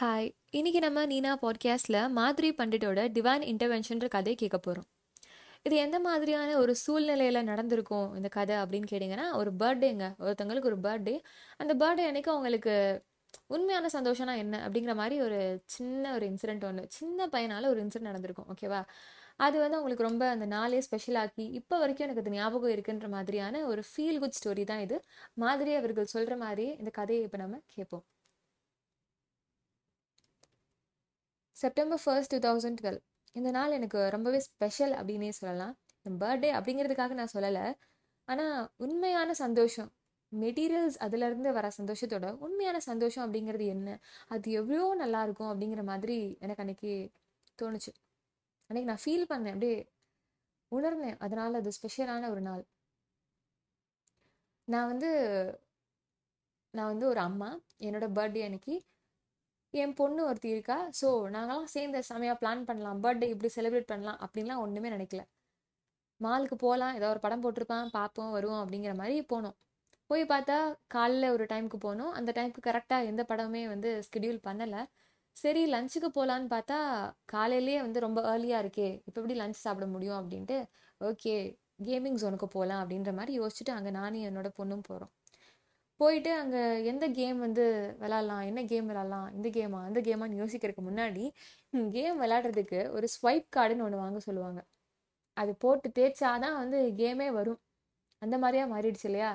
Hi இன்றைக்கி நம்ம நீனா பாட்காஸ்டில் மாதிரி பண்டிட்டோட டிவைன் இன்டர்வென்ஷன்ற கதை கேட்க போகிறோம் இது எந்த மாதிரியான ஒரு சூழ்நிலையில் நடந்திருக்கும் இந்த கதை அப்படின்னு கேட்டிங்கன்னா ஒரு பர்த்டேங்க ஒருத்தவங்களுக்கு ஒரு பர்த்டே அந்த பர்த்டே அன்னைக்கு அவங்களுக்கு உண்மையான சந்தோஷம்னா என்ன? அப்படிங்கிற மாதிரி ஒரு சின்ன ஒரு இன்சிடென்ட் ஒன்று சின்ன பையனால ஒரு இன்சிடென்ட் நடந்திருக்கும். ஓகேவா அது வந்து அவங்களுக்கு ரொம்ப அந்த நாளே ஸ்பெஷலாக்கி இப்போ வரைக்கும் எனக்கு அது ஞாபகம் இருக்குன்ற மாதிரியான ஒரு ஃபீல் குட் ஸ்டோரி தான் இது. மாதிரி அவர்கள் சொல்கிற மாதிரி இந்த கதையை இப்போ நம்ம கேட்போம். September first two thousand twelve இந்த நாள் எனக்கு ரொம்பவே ஸ்பெஷல் அப்படின்னே சொல்லலாம். இந்த பர்த்டே அப்படிங்கிறதுக்காக நான் சொல்லலை. ஆனால் உண்மையான சந்தோஷம். மெட்டீரியல்ஸ் அதுலேருந்து வர சந்தோஷத்தோட உண்மையான சந்தோஷம் அப்படிங்கிறது என்ன? அது எவ்வளோ நல்லாயிருக்கும் அப்படிங்கிற மாதிரி எனக்கு அன்னைக்கு தோணுச்சு. அன்னைக்கு நான் ஃபீல் பண்ணேன். அப்படியே உணர்ந்தேன். அதனால் அது ஸ்பெஷலான ஒரு நாள். நான் வந்து நான் வந்து ஒரு அம்மா. என்னோடய பர்த்டே அன்னைக்கு என் பொண்ணு ஒருத்தி இருக்கா. ஸோ நாங்களாம் சேர்ந்து செமையாக பிளான் பண்ணலாம். பர்த்டே இப்படி செலிப்ரேட் பண்ணலாம் அப்படின்லாம் ஒன்றுமே நினைக்கல. மாலுக்கு போகலாம் ஏதோ ஒரு படம் போட்டிருப்பான். பார்ப்போம் வருவோம் அப்படிங்கிற மாதிரி போனோம். போய் பார்த்தா காலைல ஒரு டைமுக்கு போனோம். அந்த டைமுக்கு கரெக்டாக எந்த படமே வந்து ஸ்கெடியூல் பண்ணலை. சரி லஞ்சுக்கு போகலான்னு பார்த்தா காலையிலேயே வந்து ரொம்ப ஏர்லியாக இருக்கே. இப்போ எப்படி லஞ்ச் சாப்பிட முடியும் அப்படின்ட்டு ஓகே கேமிங் ஜோனுக்கு போகலாம் அப்படின்ற மாதிரி யோசிச்சுட்டு அங்கே நானும் என்னோட பொண்ணும் போகிறோம் போயிட்டு அங்கே எந்த கேம் வந்து விளாட்லாம்? என்ன கேம் விளாட்லாம்? இந்த கேமா அந்த கேமான்னு யோசிக்கிறதுக்கு முன்னாடி கேம் விளாட்றதுக்கு ஒரு ஸ்வைப் கார்டுன்னு ஒன்று வாங்க சொல்லுவாங்க. அது போட்டு தேய்ச்சாதான் வந்து கேமே வரும். அந்த மாதிரியா மாறிடுச்சு இல்லையா?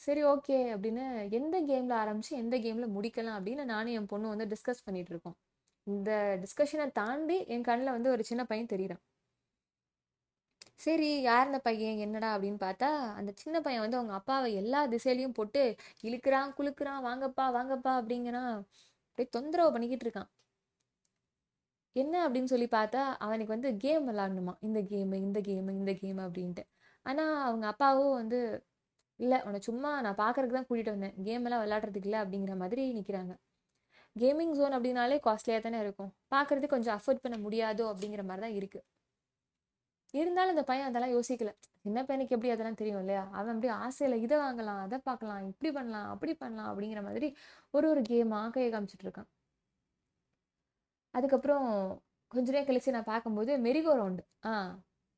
சரி ஓகே அப்படின்னு எந்த கேமில் ஆரம்பித்து எந்த கேமில் முடிக்கலாம் அப்படின்னு நானும் என் பொண்ணு வந்து டிஸ்கஸ் பண்ணிகிட்டு இருக்கோம். இந்த டிஸ்கஷனை தாண்டி என் கண்ணில் வந்து ஒரு சின்ன பையன் தெரியுறான். சரி யார் இந்த பையன்? என்னடா? அப்படின்னு பார்த்தா அந்த சின்ன பையன் வந்து அவங்க அப்பாவை எல்லா திசையிலையும் போட்டு இழுக்கிறான் குலுக்குறான் வாங்கப்பா வாங்கப்பா அப்படிங்கிறான் அப்படியே தொந்தரவு பண்ணிக்கிட்டு இருக்கான். என்ன அப்படின்னு சொல்லி பார்த்தா அவனுக்கு வந்து கேம் விளாடணுமா? இந்த கேமு இந்த கேமு இந்த கேம் அப்படின்ட்டு. ஆனால் அவங்க அப்பாவும் வந்து இல்லை உன்னை சும்மா நான் பார்க்கறதுக்கு தான் கூட்டிகிட்டு வந்தேன். கேம் எல்லாம் விளாட்றதுக்கு இல்லை அப்படிங்கிற மாதிரி நிற்கிறாங்க கேமிங் ஜோன் அப்படின்னாலே காஸ்ட்லியாக தானே இருக்கும். பார்க்குறதுக்கு கொஞ்சம் அஃபோர்ட் பண்ண முடியாதோ அப்படிங்கிற மாதிரி தான் இருக்குது இருந்தாலும் அந்த பையன் அதெல்லாம் யோசிக்கல. சின்ன பையனுக்கு எப்படி அதெல்லாம் தெரியும் இல்லையா? அவன் அப்படியே ஆசையில் இதை வாங்கலாம் அதை பார்க்கலாம் இப்படி பண்ணலாம் அப்படி பண்ணலாம் அப்படிங்கிற மாதிரி ஒரு ஒரு கேமாக கையை காமிச்சிட்டு இருக்கான். அதுக்கப்புறம் கொஞ்ச நேரம் கழிச்சு நான் பார்க்கும்போது மெரிகோ ரவுண்டு ஆ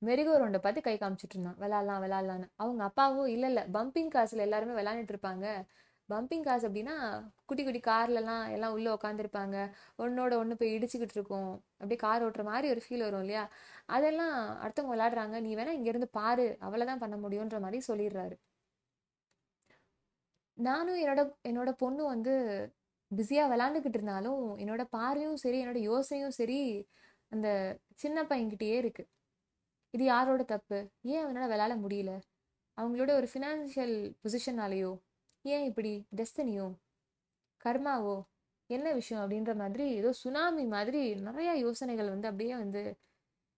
மெரிகோ ரவுண்டை பார்த்து கை காமிச்சிட்டு இருந்தான். விளாட்லாம் விளாட்லான்னு அவங்க அப்பாவும் இல்லை இல்லை பம்பிங் காசில் எல்லாருமே விளாண்டுட்டு இருப்பாங்க. பம்பிங் காசு அப்படின்னா குட்டி குட்டி கார்லலாம் எல்லாம் உள்ளே உட்காந்துருப்பாங்க ஒன்னோட ஒன்று போய் இடிச்சுக்கிட்டு இருக்கோம் அப்படியே கார் ஓட்டுற மாதிரி ஒரு ஃபீல் வரும் இல்லையா? அதெல்லாம் அடுத்தவங்க விளையாடுறாங்க. நீ வேணா இங்கேருந்து பாரு. அவ்வளோதான் பண்ண முடியுன்ற மாதிரி சொல்லிடுறாரு. நானும் என்னோட என்னோட பொண்ணு வந்து பிஸியாக விளாண்டுக்கிட்டு இருந்தாலும் என்னோட பார்வையும் சரி என்னோட யோசனையும் சரி அந்த சின்ன பையன்கிட்டயே இருக்கு. இது யாரோட தப்பு? ஏன் அவனால் விளாட முடியல? அவங்களோட ஒரு ஃபினான்ஷியல் பொசிஷனாலேயோ ஏன் இப்படி டெஸ்டினியோ கர்மாவோ என்ன விஷயம் அப்படின்ற மாதிரி ஏதோ சுனாமி மாதிரி நிறையா யோசனைகள் வந்து அப்படியே வந்து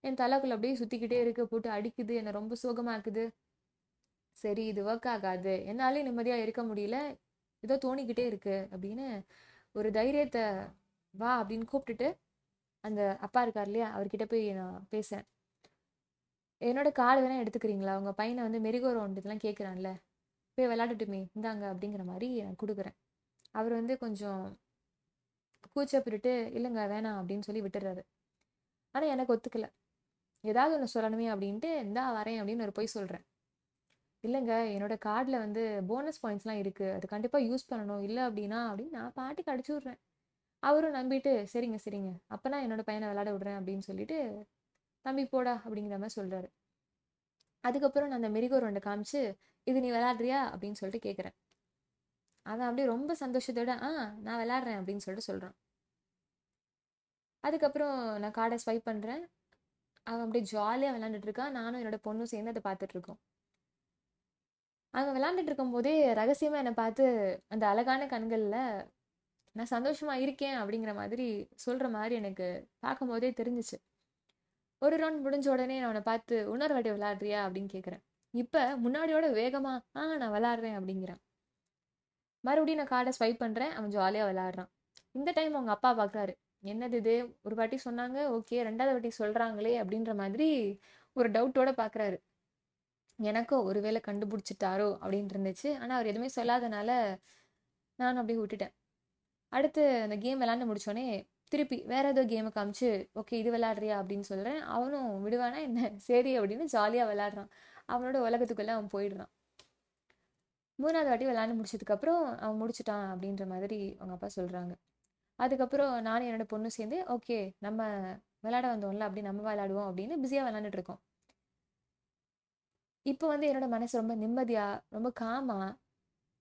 என் தலைக்குள்ள அப்படியே சுற்றிக்கிட்டே இருக்கு. போட்டு அடிக்குது என்னை ரொம்ப சோகமாக்குது சரி இது ஒர்க் ஆகாது. என்னாலே நிம்மதியாக இருக்க முடியல. ஏதோ தோணிக்கிட்டே இருக்கு அப்படின்னு ஒரு தைரியத்தை வா அப்படின்னு கூப்பிட்டுட்டு அந்த அப்பா இருக்கார் இல்லையா அவர்கிட்ட போய் நான் பேசேன் என்னோட கார்டு வேணா எடுத்துக்கிறீங்களா? உங்கள் பையனை வந்து மெரிகோ ரவுண்ட் இதெல்லாம் கேட்குறான்ல போய் விளாடட்டுமே இந்தாங்க அப்படிங்கிற மாதிரி நான் கொடுக்குறேன். அவர் வந்து கொஞ்சம் கூச்சப்பட்டுட்டு இல்லைங்க வேணாம் அப்படின்னு சொல்லி விட்டுறாரு. ஆனால் எனக்கு ஒத்துக்கல. ஏதாவது ஒன்று சொல்லணுமே அப்படின்ட்டு இந்தா வரேன் அப்படின்னு ஒரு போய் சொல்கிறேன் இல்லைங்க என்னோட கார்டில் வந்து போனஸ் பாயிண்ட்ஸ்லாம் இருக்குது அது கண்டிப்பாக யூஸ் பண்ணணும். இல்லை அப்படின்னா அப்படின்னு நான் பாட்டுக்கு அடிச்சு விட்றேன். அவரும் நம்பிட்டு சரிங்க சரிங்க. அப்போனா என்னோட பையனை விளாட விடுறேன் அப்படின்னு சொல்லிட்டு தம்பி போடா அப்படிங்கிற மாதிரி சொல்கிறாரு அதுக்கப்புறம் நான் அந்த மெரிகோ ரெண்டை காமிச்சு இது நீ விளாட்றியா? அப்படின்னு சொல்லிட்டு கேட்குறேன் அவன் அப்படியே ரொம்ப சந்தோஷத்தோட ஆ நான் விளாட்றேன் அப்படின்னு சொல்லிட்டு சொல்கிறான் அதுக்கப்புறம் நான் கார்டை ஸ்வைப் பண்ணுறேன் அவன் அப்படியே ஜாலியாக விளாண்டுட்டு இருக்கான். நானும் என்னோட பொண்ணும் சேர்ந்து அதை பார்த்துட்ருக்கோம் அவன் விளாண்டுட்டு இருக்கும்போதே ரகசியமாக என்னை பார்த்து அந்த அழகான கண்களில் நான் சந்தோஷமாக இருக்கேன் அப்படிங்கிற மாதிரி சொல்கிற மாதிரி எனக்கு பார்க்கும்போதே தெரிஞ்சிச்சு. ஒரு ரவுண்ட் முடிஞ்ச உடனே நான் அவனை பார்த்து இன்னொரு வாட்டி விளாட்றியா? அப்படின்னு கேட்குறேன் இப்போ முன்னாடியோட வேகமா ஆ நான் விளாட்றேன் அப்படிங்கிறான். மறுபடியும் நான் கார்டை ஸ்வைப் பண்ணுறேன் அவன் ஜாலியாக விளாட்றான். இந்த டைம் அவங்க அப்பா பார்க்குறாரு என்னது இது? ஒரு வாட்டி சொன்னாங்க. ஓகே. ரெண்டாவது வாட்டி சொல்கிறாங்களே அப்படின்ற மாதிரி ஒரு டவுட்டோட பார்க்குறாரு எனக்கும் ஒருவேளை கண்டுபிடிச்சிட்டாரோ அப்படின்ட்டு இருந்துச்சு. ஆனால் அவர் எதுவுமே சொல்லாதனால நான் அப்படியே விட்டுட்டேன். அடுத்து அந்த கேம் விளாண்டு முடிச்சோடனே திருப்பி வேற ஏதோ கேமை காமிச்சு ஓகே இது விளாட்றியா? அப்படின்னு சொல்கிறேன் அவனும் விடுவானா என்ன? சரி அப்படின்னு ஜாலியாக விளாட்றான். அவனோட உலகத்துக்குள்ளே அவன் போயிடுறான். மூணாவது வாட்டி விளாண்டு முடிச்சதுக்கப்புறம் அவன் முடிச்சிட்டான் அப்படின்ற மாதிரி அவங்க அப்பா சொல்கிறாங்க அதுக்கப்புறம் நானும் என்னோட பொண்ணு சேர்ந்து ஓகே நம்ம விளையாட வந்தோம்ல அப்படி நம்ம விளையாடுவோம் அப்படின்னு பிஸியாக விளாண்டுட்டு இருக்கோம். இப்போ வந்து என்னோட மனசு ரொம்ப நிம்மதியாக ரொம்ப காமா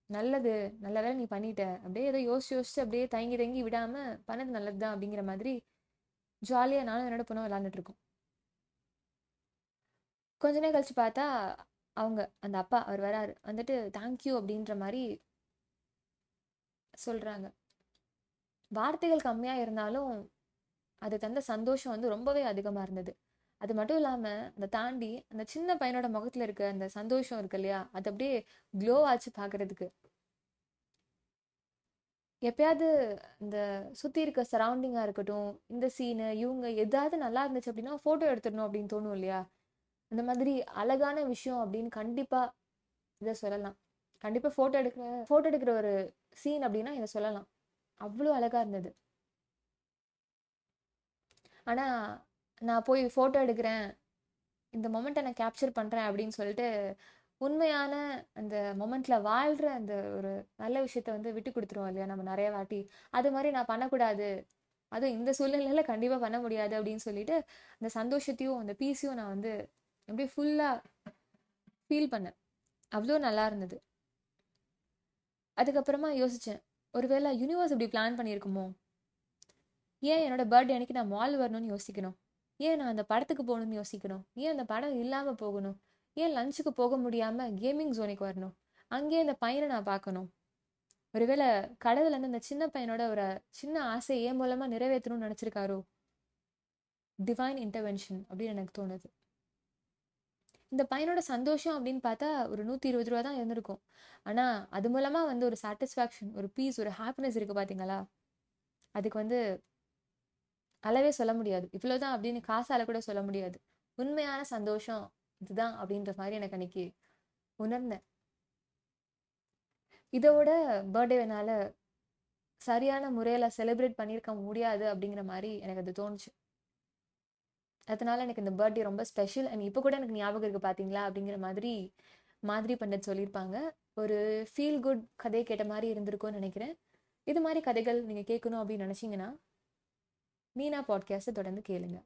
நல்லது நல்ல வேலை நீ பண்ணிட்ட அப்படியே ஏதோ யோசிச்சு யோசிச்சு அப்படியே தயங்கி தயங்கி விடாமல் பண்ணது நல்லது தான் அப்படிங்கிற மாதிரி ஜாலியாக நானும் என்னோட பொண்ணும் விளாண்டுட்டு இருக்கோம். கொஞ்ச நேரம் கழிச்சு பார்த்தா அவங்க அந்த அப்பா அவர் வராரு. வந்துட்டு தேங்க்யூ அப்படின்ற மாதிரி சொல்கிறாங்க வார்த்தைகள் கம்மியாக இருந்தாலும் அது தந்த சந்தோஷம் வந்து ரொம்பவே அதிகமாக இருந்தது. அது மட்டும் இல்லாமல் அந்த தாண்டி அந்த சின்ன பையனோட முகத்தில் இருக்க அந்த சந்தோஷம் இருக்கு இல்லையா? அது அப்படியே க்ளோ ஆச்சு பாக்குறதுக்கு எப்பயாவது இந்த சுற்றி இருக்க சரௌண்டிங்காக இருக்கட்டும் இந்த சீனு இவங்க எதாவது நல்லா இருந்துச்சு அப்படின்னா ஃபோட்டோ எடுத்துடணும் அப்படின்னு தோணும் இல்லையா? அந்த மாதிரி அழகான விஷயம் அப்படின்னு கண்டிப்பாக இதை சொல்லலாம். கண்டிப்பாக ஃபோட்டோ எடுக்கிற ஃபோட்டோ எடுக்கிற ஒரு சீன் அப்படின்னா இதை சொல்லலாம். அவ்வளோ அழகாக இருந்தது. ஆனால் நான் போய் ஃபோட்டோ எடுக்கிறேன் இந்த மொமெண்ட்டை நான் கேப்சர் பண்ணுறேன் அப்படின்னு சொல்லிட்டு உண்மையான அந்த மொமெண்ட்டில் வாழ்கிற அந்த ஒரு நல்ல விஷயத்த வந்து விட்டு கொடுத்துருவோம் இல்லையா? நம்ம நிறைய வாட்டி. அது மாதிரி நான் பண்ணக்கூடாது. அதுவும் இந்த சூழ்நிலையில் கண்டிப்பாக பண்ண முடியாது அப்படின்னு சொல்லிட்டு அந்த சந்தோஷத்தையும் அந்த பீஸையும் நான் வந்து அப்படியே ஃபுல்லாக ஃபீல் பண்ணேன். அவ்வளோ நல்லா இருந்தது. அதுக்கப்புறமா யோசித்தேன் ஒருவேளை யூனிவர்ஸ் இப்படி பிளான் பண்ணியிருக்குமோ? ஏன் என்னோட பர்த்டே அன்னைக்கு நான் மால் வரணும்னு யோசிக்கணும்? ஏன் நான் அந்த படத்துக்கு போகணும்னு யோசிக்கணும்? ஏன் அந்த படம் இல்லாமல் போகணும்? ஏன் லஞ்சுக்கு போக முடியாமல் கேமிங் ஜோனுக்கு வரணும்? அங்கேயே இந்த பையனை நான் பார்க்கணும். ஒருவேளை கடவுள் அந்த சின்ன பையனோட ஒரு சின்ன ஆசையை ஏன் மூலமாக நிறைவேற்றணும்னு நினச்சிருக்காரோ? டிவைன் இன்டர்வென்ஷன் அப்படின்னு எனக்கு தோணுது. இந்த பையனோட சந்தோஷம் அப்படின்னு பார்த்தா ஒரு நூற்றி இருபது ரூபா தான் இருந்திருக்கும். ஆனால் அது மூலமாக வந்து ஒரு சாட்டிஸ்ஃபேக்ஷன் ஒரு பீஸ் ஒரு ஹாப்பினஸ் இருக்குது பார்த்தீங்களா அதுக்கு வந்து அளவே சொல்ல முடியாது. இவ்வளோதான் அப்படின்னு காசால் கூட சொல்ல முடியாது. உண்மையான சந்தோஷம் இதுதான் அப்படின்ற மாதிரி எனக்கு அன்னைக்கு உணர்ந்தேன். இதோட பர்த்டே என்னால் சரியான முறையில் செலிப்ரேட் பண்ணியிருக்க முடியாது அப்படிங்கிற மாதிரி எனக்கு அது தோணுச்சு. அதனால எனக்கு இந்த பர்த்டே ரொம்ப ஸ்பெஷல் அண்ட் இப்போ கூட எனக்கு ஞாபகம் இருக்குது பார்த்தீங்களா அப்படிங்கிற மாதிரி மாதிரி பண்டத் சொல்லியிருப்பாங்க. ஒரு ஃபீல் குட் கதை கேட்ட மாதிரி இருந்திருக்கும்னு நினைக்கிறேன். இது மாதிரி கதைகள் நீங்கள் கேட்கணும் அப்படின்னு நினச்சிங்கன்னா மீனா பாட்காஸ்ட்டை தொடர்ந்து கேளுங்கள்